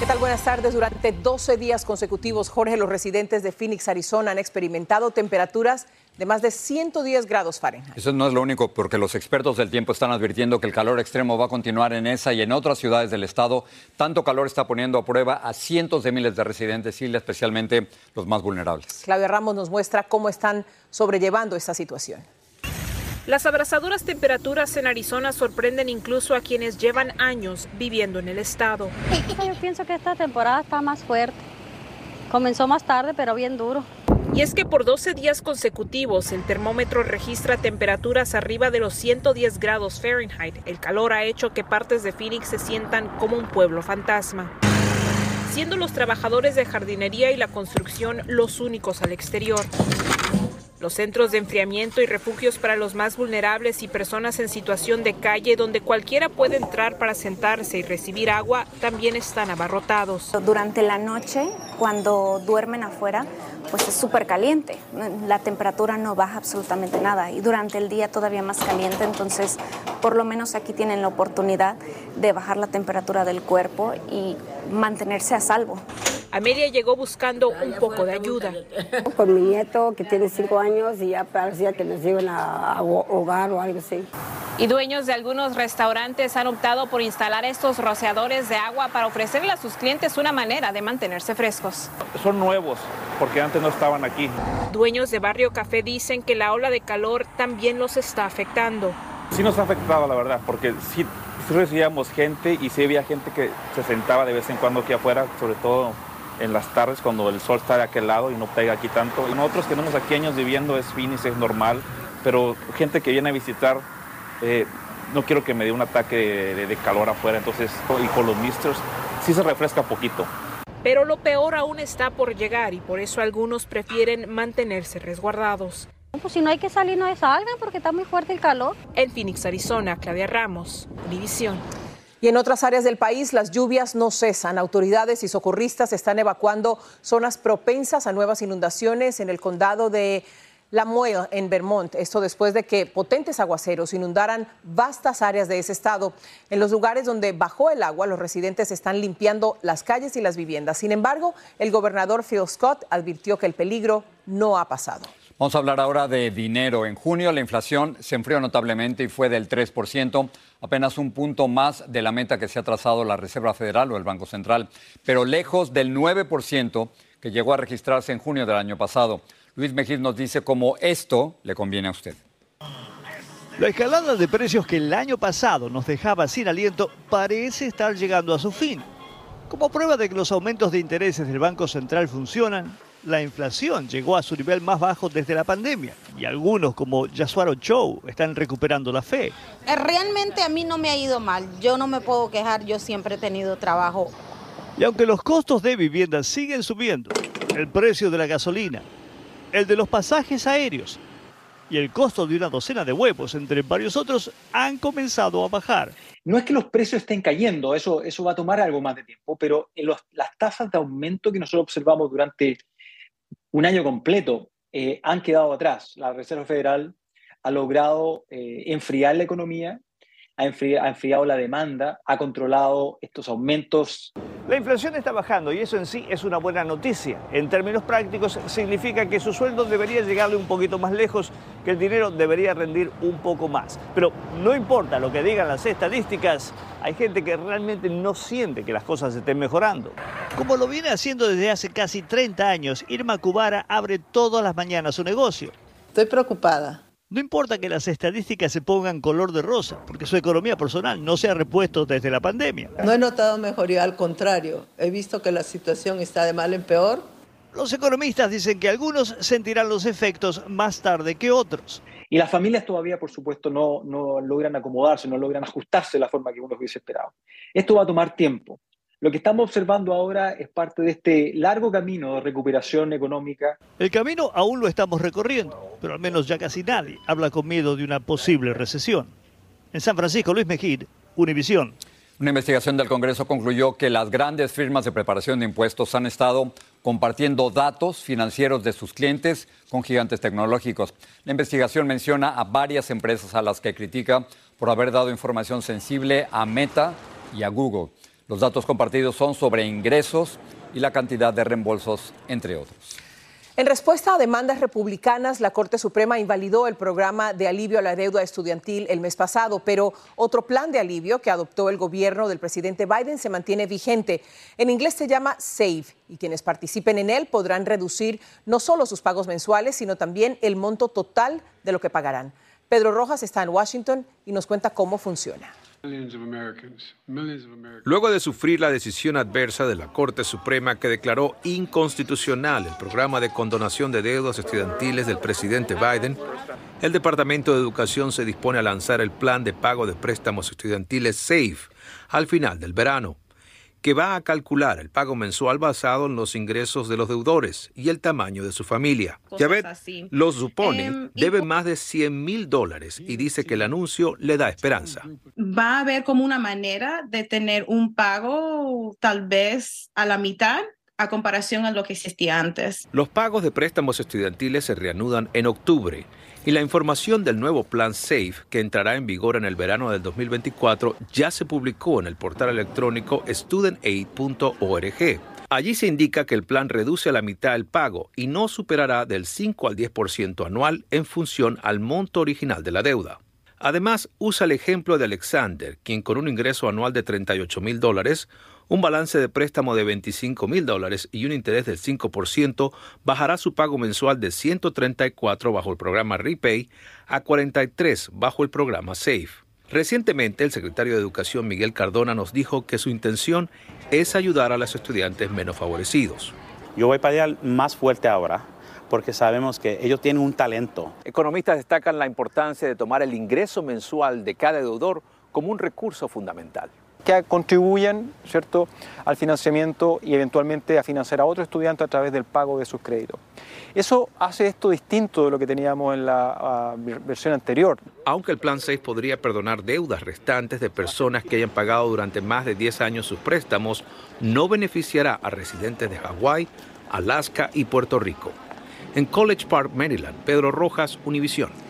¿Qué tal? Buenas tardes. Durante 12 días consecutivos, Jorge, los residentes de Phoenix, Arizona, han experimentado temperaturas de más de 110 grados Fahrenheit. Eso no es lo único, porque los expertos del tiempo están advirtiendo que el calor extremo va a continuar en esa y en otras ciudades del estado. Tanto calor está poniendo a prueba a cientos de miles de residentes y especialmente los más vulnerables. Claudia Ramos nos muestra cómo están sobrellevando esta situación. Las abrasadoras temperaturas en Arizona sorprenden incluso a quienes llevan años viviendo en el estado. Yo pienso que esta temporada está más fuerte. Comenzó más tarde, pero bien duro. Y es que por 12 días consecutivos el termómetro registra temperaturas arriba de los 110 grados Fahrenheit. El calor ha hecho que partes de Phoenix se sientan como un pueblo fantasma, siendo los trabajadores de jardinería y la construcción los únicos al exterior. Los centros de enfriamiento y refugios para los más vulnerables y personas en situación de calle donde cualquiera puede entrar para sentarse y recibir agua también están abarrotados. Durante la noche, cuando duermen afuera, pues es súper caliente. La temperatura no baja absolutamente nada y durante el día todavía más caliente, entonces por lo menos aquí tienen la oportunidad de bajar la temperatura del cuerpo y mantenerse a salvo. Amelia llegó buscando un poco de ayuda. Con mi nieto que tiene cinco años y ya parecía que nos iban a ahogar o algo así. Y dueños de algunos restaurantes han optado por instalar estos rociadores de agua para ofrecerle a sus clientes una manera de mantenerse frescos. Son nuevos, porque antes no estaban aquí. Dueños de Barrio Café dicen que la ola de calor también los está afectando. Sí nos ha afectado, la verdad, porque sí, sí recibíamos gente y sí había gente que se sentaba de vez en cuando aquí afuera, sobre todo en las tardes cuando el sol está de aquel lado y no pega aquí tanto. Y nosotros que tenemos aquí años viviendo es Phoenix, es normal, pero gente que viene a visitar, eh, no quiero que me dé un ataque de, de, calor afuera, entonces, y con los misters, sí se refresca poquito. Pero lo peor aún está por llegar y por eso algunos prefieren mantenerse resguardados. Pues si no hay que salir, no salgan porque está muy fuerte el calor. En Phoenix, Arizona, Claudia Ramos, Univisión. Y en otras áreas del país las lluvias no cesan. Autoridades y socorristas están evacuando zonas propensas a nuevas inundaciones en el condado de Lamoille, en Vermont. Esto después de que potentes aguaceros inundaran vastas áreas de ese estado. En los lugares donde bajó el agua, los residentes están limpiando las calles y las viviendas. Sin embargo, el gobernador Phil Scott advirtió que el peligro no ha pasado. Vamos a hablar ahora de dinero. En junio la inflación se enfrió notablemente y fue del 3%, apenas un punto más de la meta que se ha trazado la Reserva Federal o el Banco Central, pero lejos del 9% que llegó a registrarse en junio del año pasado. Luis Mejía nos dice cómo esto le conviene a usted. La escalada de precios que el año pasado nos dejaba sin aliento parece estar llegando a su fin. Como prueba de que los aumentos de intereses del Banco Central funcionan, la inflación llegó a su nivel más bajo desde la pandemia y algunos como Yasuaro Chow están recuperando la fe. Realmente a mí no me ha ido mal, yo no me puedo quejar, yo siempre he tenido trabajo Y aunque los costos de vivienda siguen subiendo, el precio de la gasolina, el de los pasajes aéreos y el costo de una docena de huevos, entre varios otros, han comenzado a bajar. No es que los precios estén cayendo, eso, eso va a tomar algo más de tiempo, pero en las tasas de aumento que nosotros observamos durante un año completo eh, han quedado atrás. La Reserva Federal ha logrado eh, enfriar la economía, ha enfriado, la demanda, ha controlado estos aumentos. La inflación está bajando y eso en sí es una buena noticia. En términos prácticos significa que su sueldo debería llegarle un poquito más lejos, que el dinero debería rendir un poco más. Pero no importa lo que digan las estadísticas, hay gente que realmente no siente que las cosas estén mejorando. Como lo viene haciendo desde hace casi 30 años, Irma Cubara abre todas las mañanas su negocio. Estoy preocupada no importa que las estadísticas se pongan color de rosa, porque su economía personal no se ha repuesto desde la pandemia. No he notado mejoría, al contrario, he visto que la situación está de mal en peor. Los economistas dicen que algunos sentirán los efectos más tarde que otros. Y las familias todavía, por supuesto, no, no logran acomodarse, no logran ajustarse de la forma que uno hubiese esperado. Esto va a tomar tiempo. Lo que estamos observando ahora es parte de este largo camino de recuperación económica. El camino aún lo estamos recorriendo, pero al menos ya casi nadie habla con miedo de una posible recesión. En San Francisco, Luis Mejid, Univisión. Una investigación del Congreso concluyó que las grandes firmas de preparación de impuestos han estado compartiendo datos financieros de sus clientes con gigantes tecnológicos. La investigación menciona a varias empresas a las que critica por haber dado información sensible a Meta y a Google. Los datos compartidos son sobre ingresos y la cantidad de reembolsos, entre otros. En respuesta a demandas republicanas, la Corte Suprema invalidó el programa de alivio a la deuda estudiantil el mes pasado, pero otro plan de alivio que adoptó el gobierno del presidente Biden se mantiene vigente. En inglés se llama SAVE y quienes participen en él podrán reducir no solo sus pagos mensuales, sino también el monto total de lo que pagarán. Pedro Rojas está en Washington y nos cuenta cómo funciona. Luego de sufrir la decisión adversa de la Corte Suprema que declaró inconstitucional el programa de condonación de deudas estudiantiles del presidente Biden, el Departamento de Educación se dispone a lanzar el plan de pago de préstamos estudiantiles SAFE al final del verano que va a calcular el pago mensual basado en los ingresos de los deudores y el tamaño de su familia. Yavet los supone em, debe más de 100 mil dólares y dice que el anuncio le da esperanza. Va a haber como una manera de tener un pago tal vez a la mitad a comparación a lo que existía antes. Los pagos de préstamos estudiantiles se reanudan en octubre y la información del nuevo plan SAFE, que entrará en vigor en el verano del 2024, ya se publicó en el portal electrónico studentaid.org. Allí se indica que el plan reduce a la mitad el pago y no superará del 5 al 10% anual en función al monto original de la deuda. Además, usa el ejemplo de Alexander, quien con un ingreso anual de 38 mil dólares un balance de préstamo de 25 mil dólares y un interés del 5% bajará su pago mensual de 134 bajo el programa Repay a 43 bajo el programa Safe. Recientemente, el secretario de Educación Miguel Cardona nos dijo que su intención es ayudar a los estudiantes menos favorecidos. Yo voy para allá más fuerte ahora porque sabemos que ellos tienen un talento. Economistas destacan la importancia de tomar el ingreso mensual de cada deudor como un recurso fundamental que contribuyen ¿cierto? al financiamiento y eventualmente a financiar a otro estudiante a través del pago de sus créditos. Eso hace esto distinto de lo que teníamos en la ah, versión anterior. Aunque el Plan 6 podría perdonar deudas restantes de personas que hayan pagado durante más de 10 años sus préstamos, no beneficiará a residentes de Hawái, Alaska y Puerto Rico. En College Park, Maryland, Pedro Rojas, Univisión.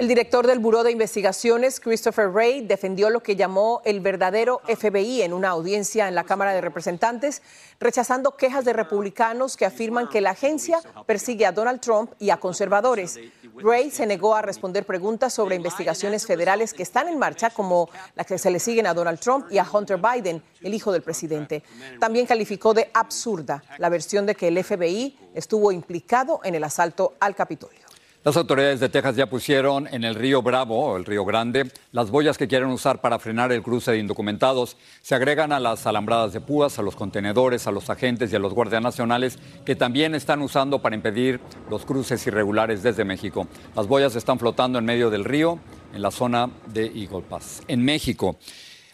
El director del Buró de Investigaciones, Christopher Wray, defendió lo que llamó el verdadero FBI en una audiencia en la Cámara de Representantes, rechazando quejas de republicanos que afirman que la agencia persigue a Donald Trump y a conservadores. Wray se negó a responder preguntas sobre investigaciones federales que están en marcha, como las que se le siguen a Donald Trump y a Hunter Biden, el hijo del presidente. También calificó de absurda la versión de que el FBI estuvo implicado en el asalto al Capitolio. Las autoridades de Texas ya pusieron en el río Bravo, el río Grande, las boyas que quieren usar para frenar el cruce de indocumentados. Se agregan a las alambradas de púas, a los contenedores, a los agentes y a los guardias nacionales que también están usando para impedir los cruces irregulares desde México. Las boyas están flotando en medio del río, en la zona de Eagle Pass. En México.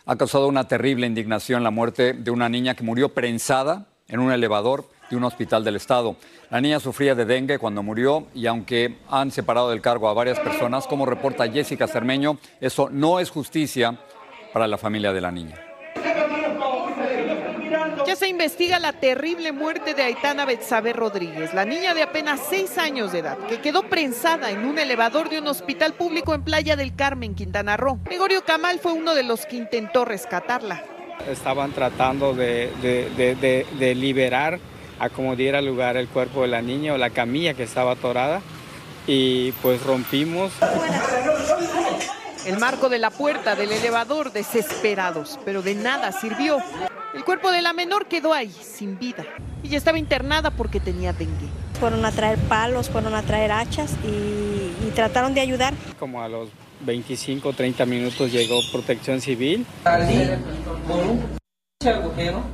Ha causado una terrible indignación la muerte de una niña que murió prensada en un elevador de un hospital del estado. La niña sufría de dengue cuando murió y aunque han separado del cargo a varias personas, como reporta Jessica Cermeño, eso no es justicia para la familia de la niña. Ya se investiga la terrible muerte de Aitana Betsabe Rodríguez, la niña de apenas seis años de edad, que quedó prensada en un elevador de un hospital público en Playa del Carmen, Quintana Roo. Gregorio Camal fue uno de los que intentó rescatarla. Estaban tratando de, de liberar a como diera lugar el cuerpo de la niña o la camilla que estaba atorada y pues rompimos. El marco de la puerta del elevador desesperados, pero de nada sirvió. El cuerpo de la menor quedó ahí, sin vida. Ella estaba internada porque tenía dengue. Fueron a traer palos, fueron a traer hachas y, y trataron de ayudar. Como a los 25 o 30 minutos llegó protección civil.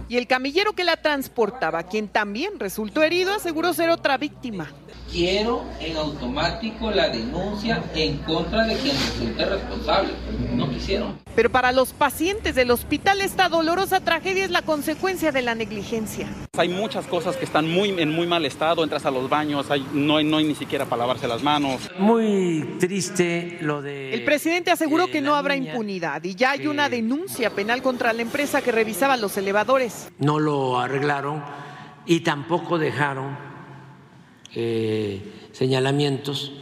Y el camillero que la transportaba, quien también resultó herido, aseguró ser otra víctima. Quiero en automático la denuncia en contra de quien resulte responsable. No quisieron. Pero para los pacientes del hospital esta dolorosa tragedia es la consecuencia de la negligencia. Hay muchas cosas que están muy, en muy mal estado, entras a los baños, hay, no, hay, no hay ni siquiera para lavarse las manos. Muy triste lo de... El presidente aseguró que no habrá impunidad y ya hay una denuncia penal contra la empresa que revisaba los elevadores. No lo arreglaron y tampoco dejaron eh, señalamientos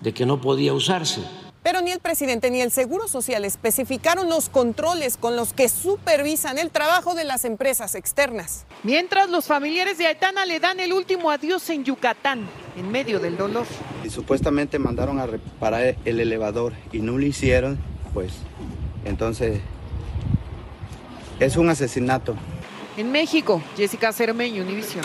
de que no podía usarse. Pero ni el presidente ni el Seguro Social especificaron los controles con los que supervisan el trabajo de las empresas externas. Mientras los familiares de Aitana le dan el último adiós en Yucatán, en medio del dolor. Y supuestamente mandaron a reparar el elevador y no lo hicieron, pues entonces es un asesinato. En México, Jessica Cermeño, Univisión.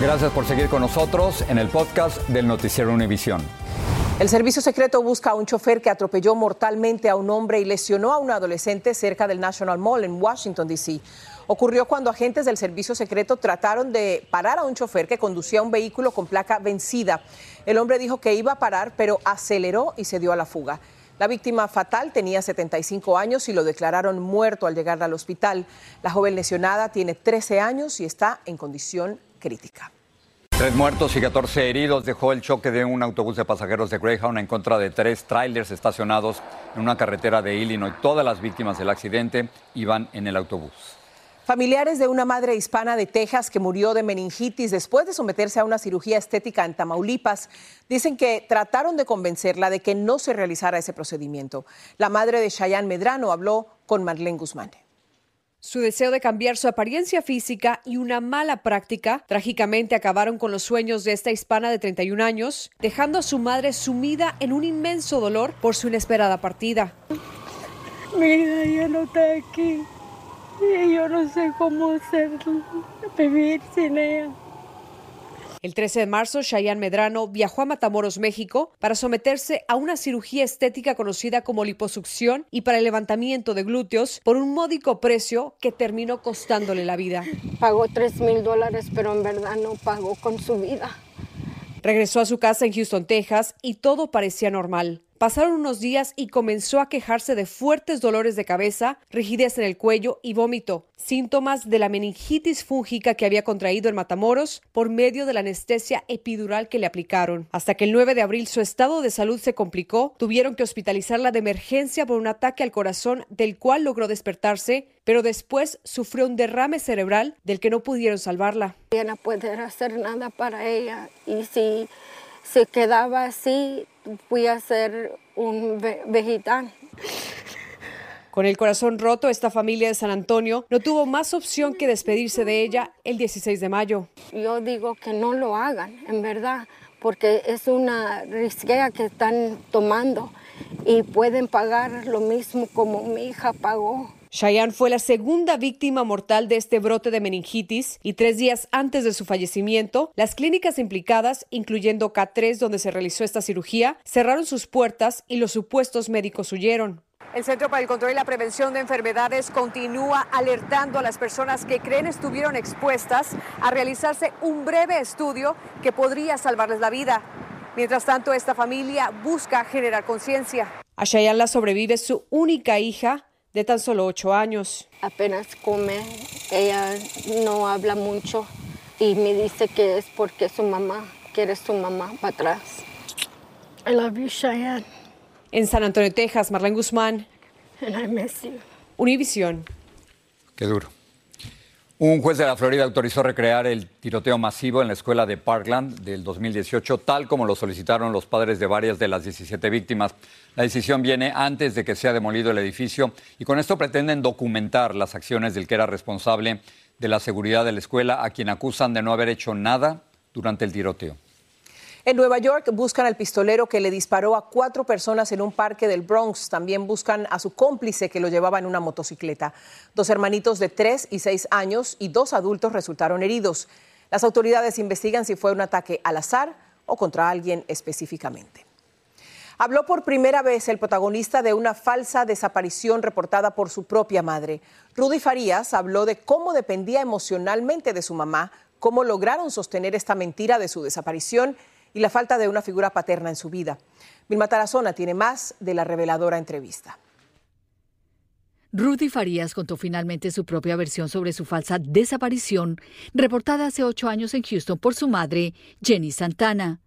Gracias por seguir con nosotros en el podcast del Noticiero Univisión. El servicio secreto busca a un chofer que atropelló mortalmente a un hombre y lesionó a un adolescente cerca del National Mall en Washington, D.C. Ocurrió cuando agentes del servicio secreto trataron de parar a un chofer que conducía un vehículo con placa vencida. El hombre dijo que iba a parar, pero aceleró y se dio a la fuga. La víctima fatal tenía 75 años y lo declararon muerto al llegar al hospital. La joven lesionada tiene 13 años y está en condición crítica. Tres muertos y 14 heridos dejó el choque de un autobús de pasajeros de Greyhound en contra de tres trailers estacionados en una carretera de Illinois. Todas las víctimas del accidente iban en el autobús. Familiares de una madre hispana de Texas que murió de meningitis después de someterse a una cirugía estética en Tamaulipas dicen que trataron de convencerla de que no se realizara ese procedimiento. La madre de Cheyenne Medrano habló con Marlene Guzmán. Su deseo de cambiar su apariencia física y una mala práctica trágicamente acabaron con los sueños de esta hispana de 31 años, dejando a su madre sumida en un inmenso dolor por su inesperada partida. Mi hija ya no está aquí y yo no sé cómo hacerlo, vivir sin ella. El 13 de marzo, Cheyenne Medrano viajó a Matamoros, México, para someterse a una cirugía estética conocida como liposucción y para el levantamiento de glúteos por un módico precio que terminó costándole la vida. Pagó 3 mil dólares, pero en verdad no pagó con su vida. Regresó a su casa en Houston, Texas, y todo parecía normal. Pasaron unos días y comenzó a quejarse de fuertes dolores de cabeza, rigidez en el cuello y vómito, síntomas de la meningitis fúngica que había contraído en Matamoros por medio de la anestesia epidural que le aplicaron. Hasta que el 9 de abril su estado de salud se complicó, tuvieron que hospitalizarla de emergencia por un ataque al corazón del cual logró despertarse, pero después sufrió un derrame cerebral del que no pudieron salvarla. Ya no puede hacer nada para ella y si se quedaba así, fui a ser un vegetal. Con el corazón roto, esta familia de San Antonio no tuvo más opción que despedirse de ella el 16 de mayo. Yo digo que no lo hagan, en verdad, porque es una risquea que están tomando y pueden pagar lo mismo como mi hija pagó. Cheyenne fue la segunda víctima mortal de este brote de meningitis y tres días antes de su fallecimiento, las clínicas implicadas, incluyendo K3 donde se realizó esta cirugía, cerraron sus puertas y los supuestos médicos huyeron. El Centro para el Control y la Prevención de Enfermedades continúa alertando a las personas que creen estuvieron expuestas a realizarse un breve estudio que podría salvarles la vida. Mientras tanto, esta familia busca generar conciencia. A Cheyenne la sobrevive su única hija, de tan solo ocho años. Apenas come, ella no habla mucho y me dice que es porque su mamá quiere su mamá para atrás. I love you, Cheyenne. En San Antonio, Texas, Marlene Guzmán. And I miss you. Univisión. Qué duro. Un juez de la Florida autorizó recrear el tiroteo masivo en la escuela de Parkland del 2018, tal como lo solicitaron los padres de varias de las 17 víctimas. La decisión viene antes de que sea demolido el edificio y con esto pretenden documentar las acciones del que era responsable de la seguridad de la escuela, a quien acusan de no haber hecho nada durante el tiroteo. En Nueva York buscan al pistolero que le disparó a cuatro personas en un parque del Bronx. También buscan a su cómplice que lo llevaba en una motocicleta. Dos hermanitos de tres y seis años y dos adultos resultaron heridos. Las autoridades investigan si fue un ataque al azar o contra alguien específicamente. Habló por primera vez el protagonista de una falsa desaparición reportada por su propia madre. Rudy Farías habló de cómo dependía emocionalmente de su mamá, cómo lograron sostener esta mentira de su desaparición y la falta de una figura paterna en su vida. Vilma Tarazona tiene más de la reveladora entrevista. Rudy Farías contó finalmente su propia versión sobre su falsa desaparición, reportada hace ocho años en Houston por su madre, Jenny Santana.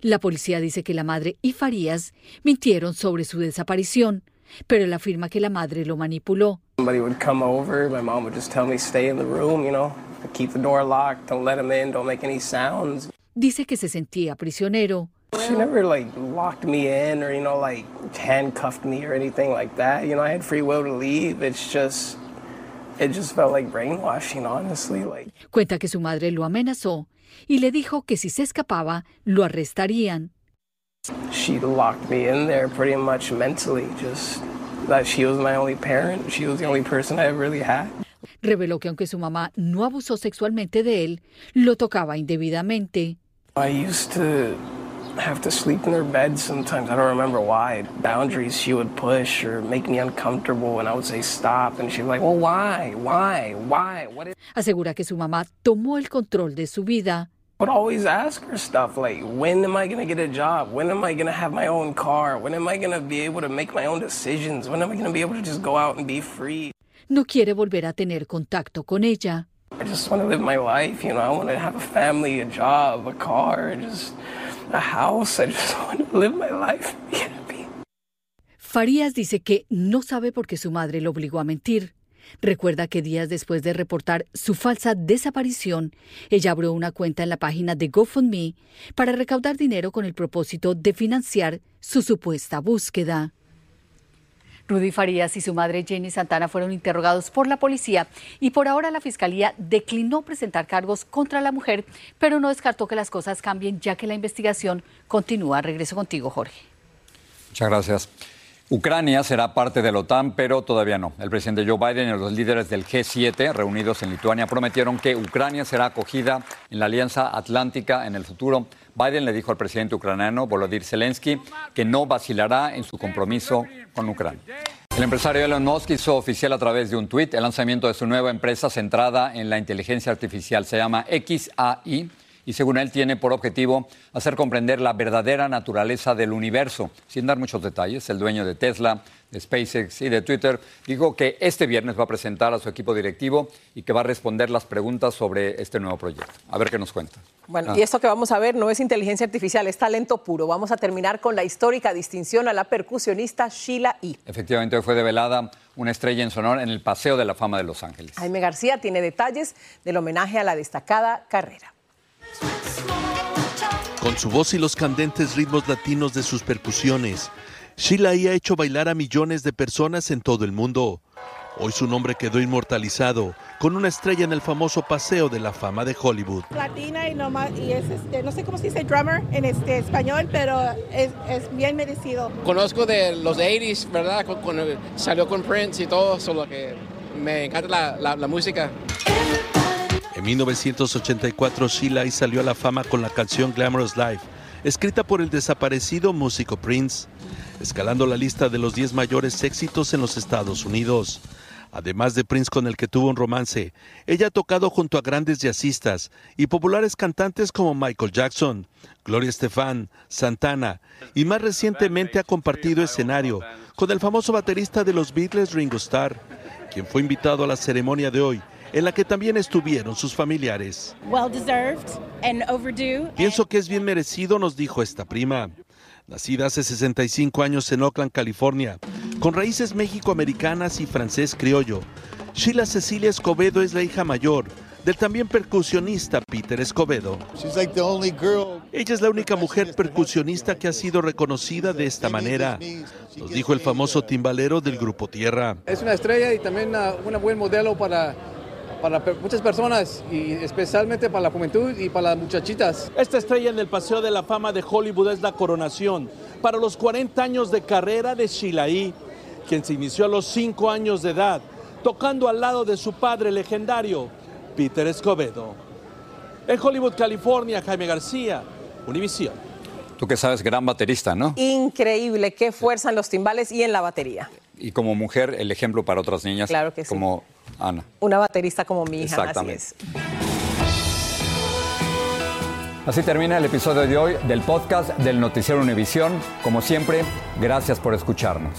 La policía dice que la madre y Farías mintieron sobre su desaparición, pero él afirma que la madre lo manipuló. Dice que se sentía prisionero. She never like locked me in or you know like handcuffed me or anything like that. You know, I had free will to leave. It's just it just felt like brainwashing, honestly. Like Cuenta que su madre lo amenazó y le dijo que si se escapaba lo arrestarían. she locked me in there pretty much mentally, just that she was my only parent. She was the only person I really had. Reveló que aunque su mamá no abusó sexualmente de él, lo tocaba indebidamente. I used to have to sleep in her bed sometimes. I don't remember why. Boundaries she would push or make me uncomfortable, and I would say stop, and she'd be like, "Well, why? Why? Why? What is?" Asegura que su mamá tomó el control de su vida. Would always ask her stuff like, "When am I gonna get a job? When am I gonna have my own car? When am I gonna be able to make my own decisions? When am I gonna be able to just go out and be free?" No quiere volver a tener contacto con ella. I just want to live my life, you know. I want to have a family, a job, a car, just a house. I just want to live my life. Farías dice que no sabe por qué su madre lo obligó a mentir. Recuerda que días después de reportar su falsa desaparición, ella abrió una cuenta en la página de GoFundMe para recaudar dinero con el propósito de financiar su supuesta búsqueda. Rudy Farías y su madre Jenny Santana fueron interrogados por la policía y por ahora la fiscalía declinó presentar cargos contra la mujer, pero no descartó que las cosas cambien ya que la investigación continúa. Regreso contigo, Jorge. Muchas gracias. Ucrania será parte de la OTAN, pero todavía no. El presidente Joe Biden y los líderes del G7 reunidos en Lituania prometieron que Ucrania será acogida en la Alianza Atlántica en el futuro. Biden le dijo al presidente ucraniano Volodymyr Zelensky que no vacilará en su compromiso con Ucrania. El empresario Elon Musk hizo oficial a través de un tuit el lanzamiento de su nueva empresa centrada en la inteligencia artificial. Se llama XAI y según él tiene por objetivo hacer comprender la verdadera naturaleza del universo. Sin dar muchos detalles, el dueño de Tesla, de SpaceX y de Twitter dijo que este viernes va a presentar a su equipo directivo y que va a responder las preguntas sobre este nuevo proyecto. A ver qué nos cuenta. Bueno, Ah. y esto que vamos a ver no es inteligencia artificial, es talento puro. Vamos a terminar con la histórica distinción a la percusionista Sheila E. Efectivamente, hoy fue develada una estrella en su honor en el Paseo de la Fama de Los Ángeles. Jaime García tiene detalles del homenaje a la destacada carrera. Con su voz y los candentes ritmos latinos de sus percusiones, Sheila E. ha hecho bailar a millones de personas en todo el mundo. Hoy su nombre quedó inmortalizado con una estrella en el famoso Paseo de la Fama de Hollywood. latina y, no, y es, este, no sé cómo se dice drummer en este español, pero es, es bien merecido. Conozco de los 80s, ¿verdad? Cu- Cuando salió con Prince y todo, solo que me encanta la, la- la música. En 1984, Sheila salió a la fama con la canción Glamorous Life, escrita por el desaparecido músico Prince, escalando la lista de los 10 mayores éxitos en los Estados Unidos. Además de Prince con el que tuvo un romance, ella ha tocado junto a grandes jazzistas y populares cantantes como Michael Jackson, Gloria Estefan, Santana y más recientemente ha compartido escenario con el famoso baterista de los Beatles Ringo Starr, quien fue invitado a la ceremonia de hoy en la que también estuvieron sus familiares. Well deserved and overdue. Pienso que es bien merecido, nos dijo esta prima. Nacida hace 65 años en Oakland, California, con raíces mexicoamericanas y francés criollo, Sheila Cecilia Escobedo es la hija mayor del también percusionista Peter Escobedo. Ella es la única mujer percusionista que ha sido reconocida de esta manera, nos dijo el famoso timbalero del grupo Tierra. Es una estrella y también una, una buen modelo para, para muchas personas y especialmente para la juventud y para las muchachitas. Esta estrella en el Paseo de la Fama de Hollywood es la coronación para los 40 años de carrera de Sheila E., quien se inició a los 5 años de edad, tocando al lado de su padre legendario, Peter Escobedo. En Hollywood, California, Jaime García, Univisión. Tú que sabes, gran baterista, ¿no? Increíble, qué fuerza en los timbales y en la batería. Y como mujer, el ejemplo para otras niñas. Claro que sí. Como Ana. Una baterista como mi hija, así es. Así termina el episodio de hoy del podcast del Noticiero Univisión. Como siempre, gracias por escucharnos.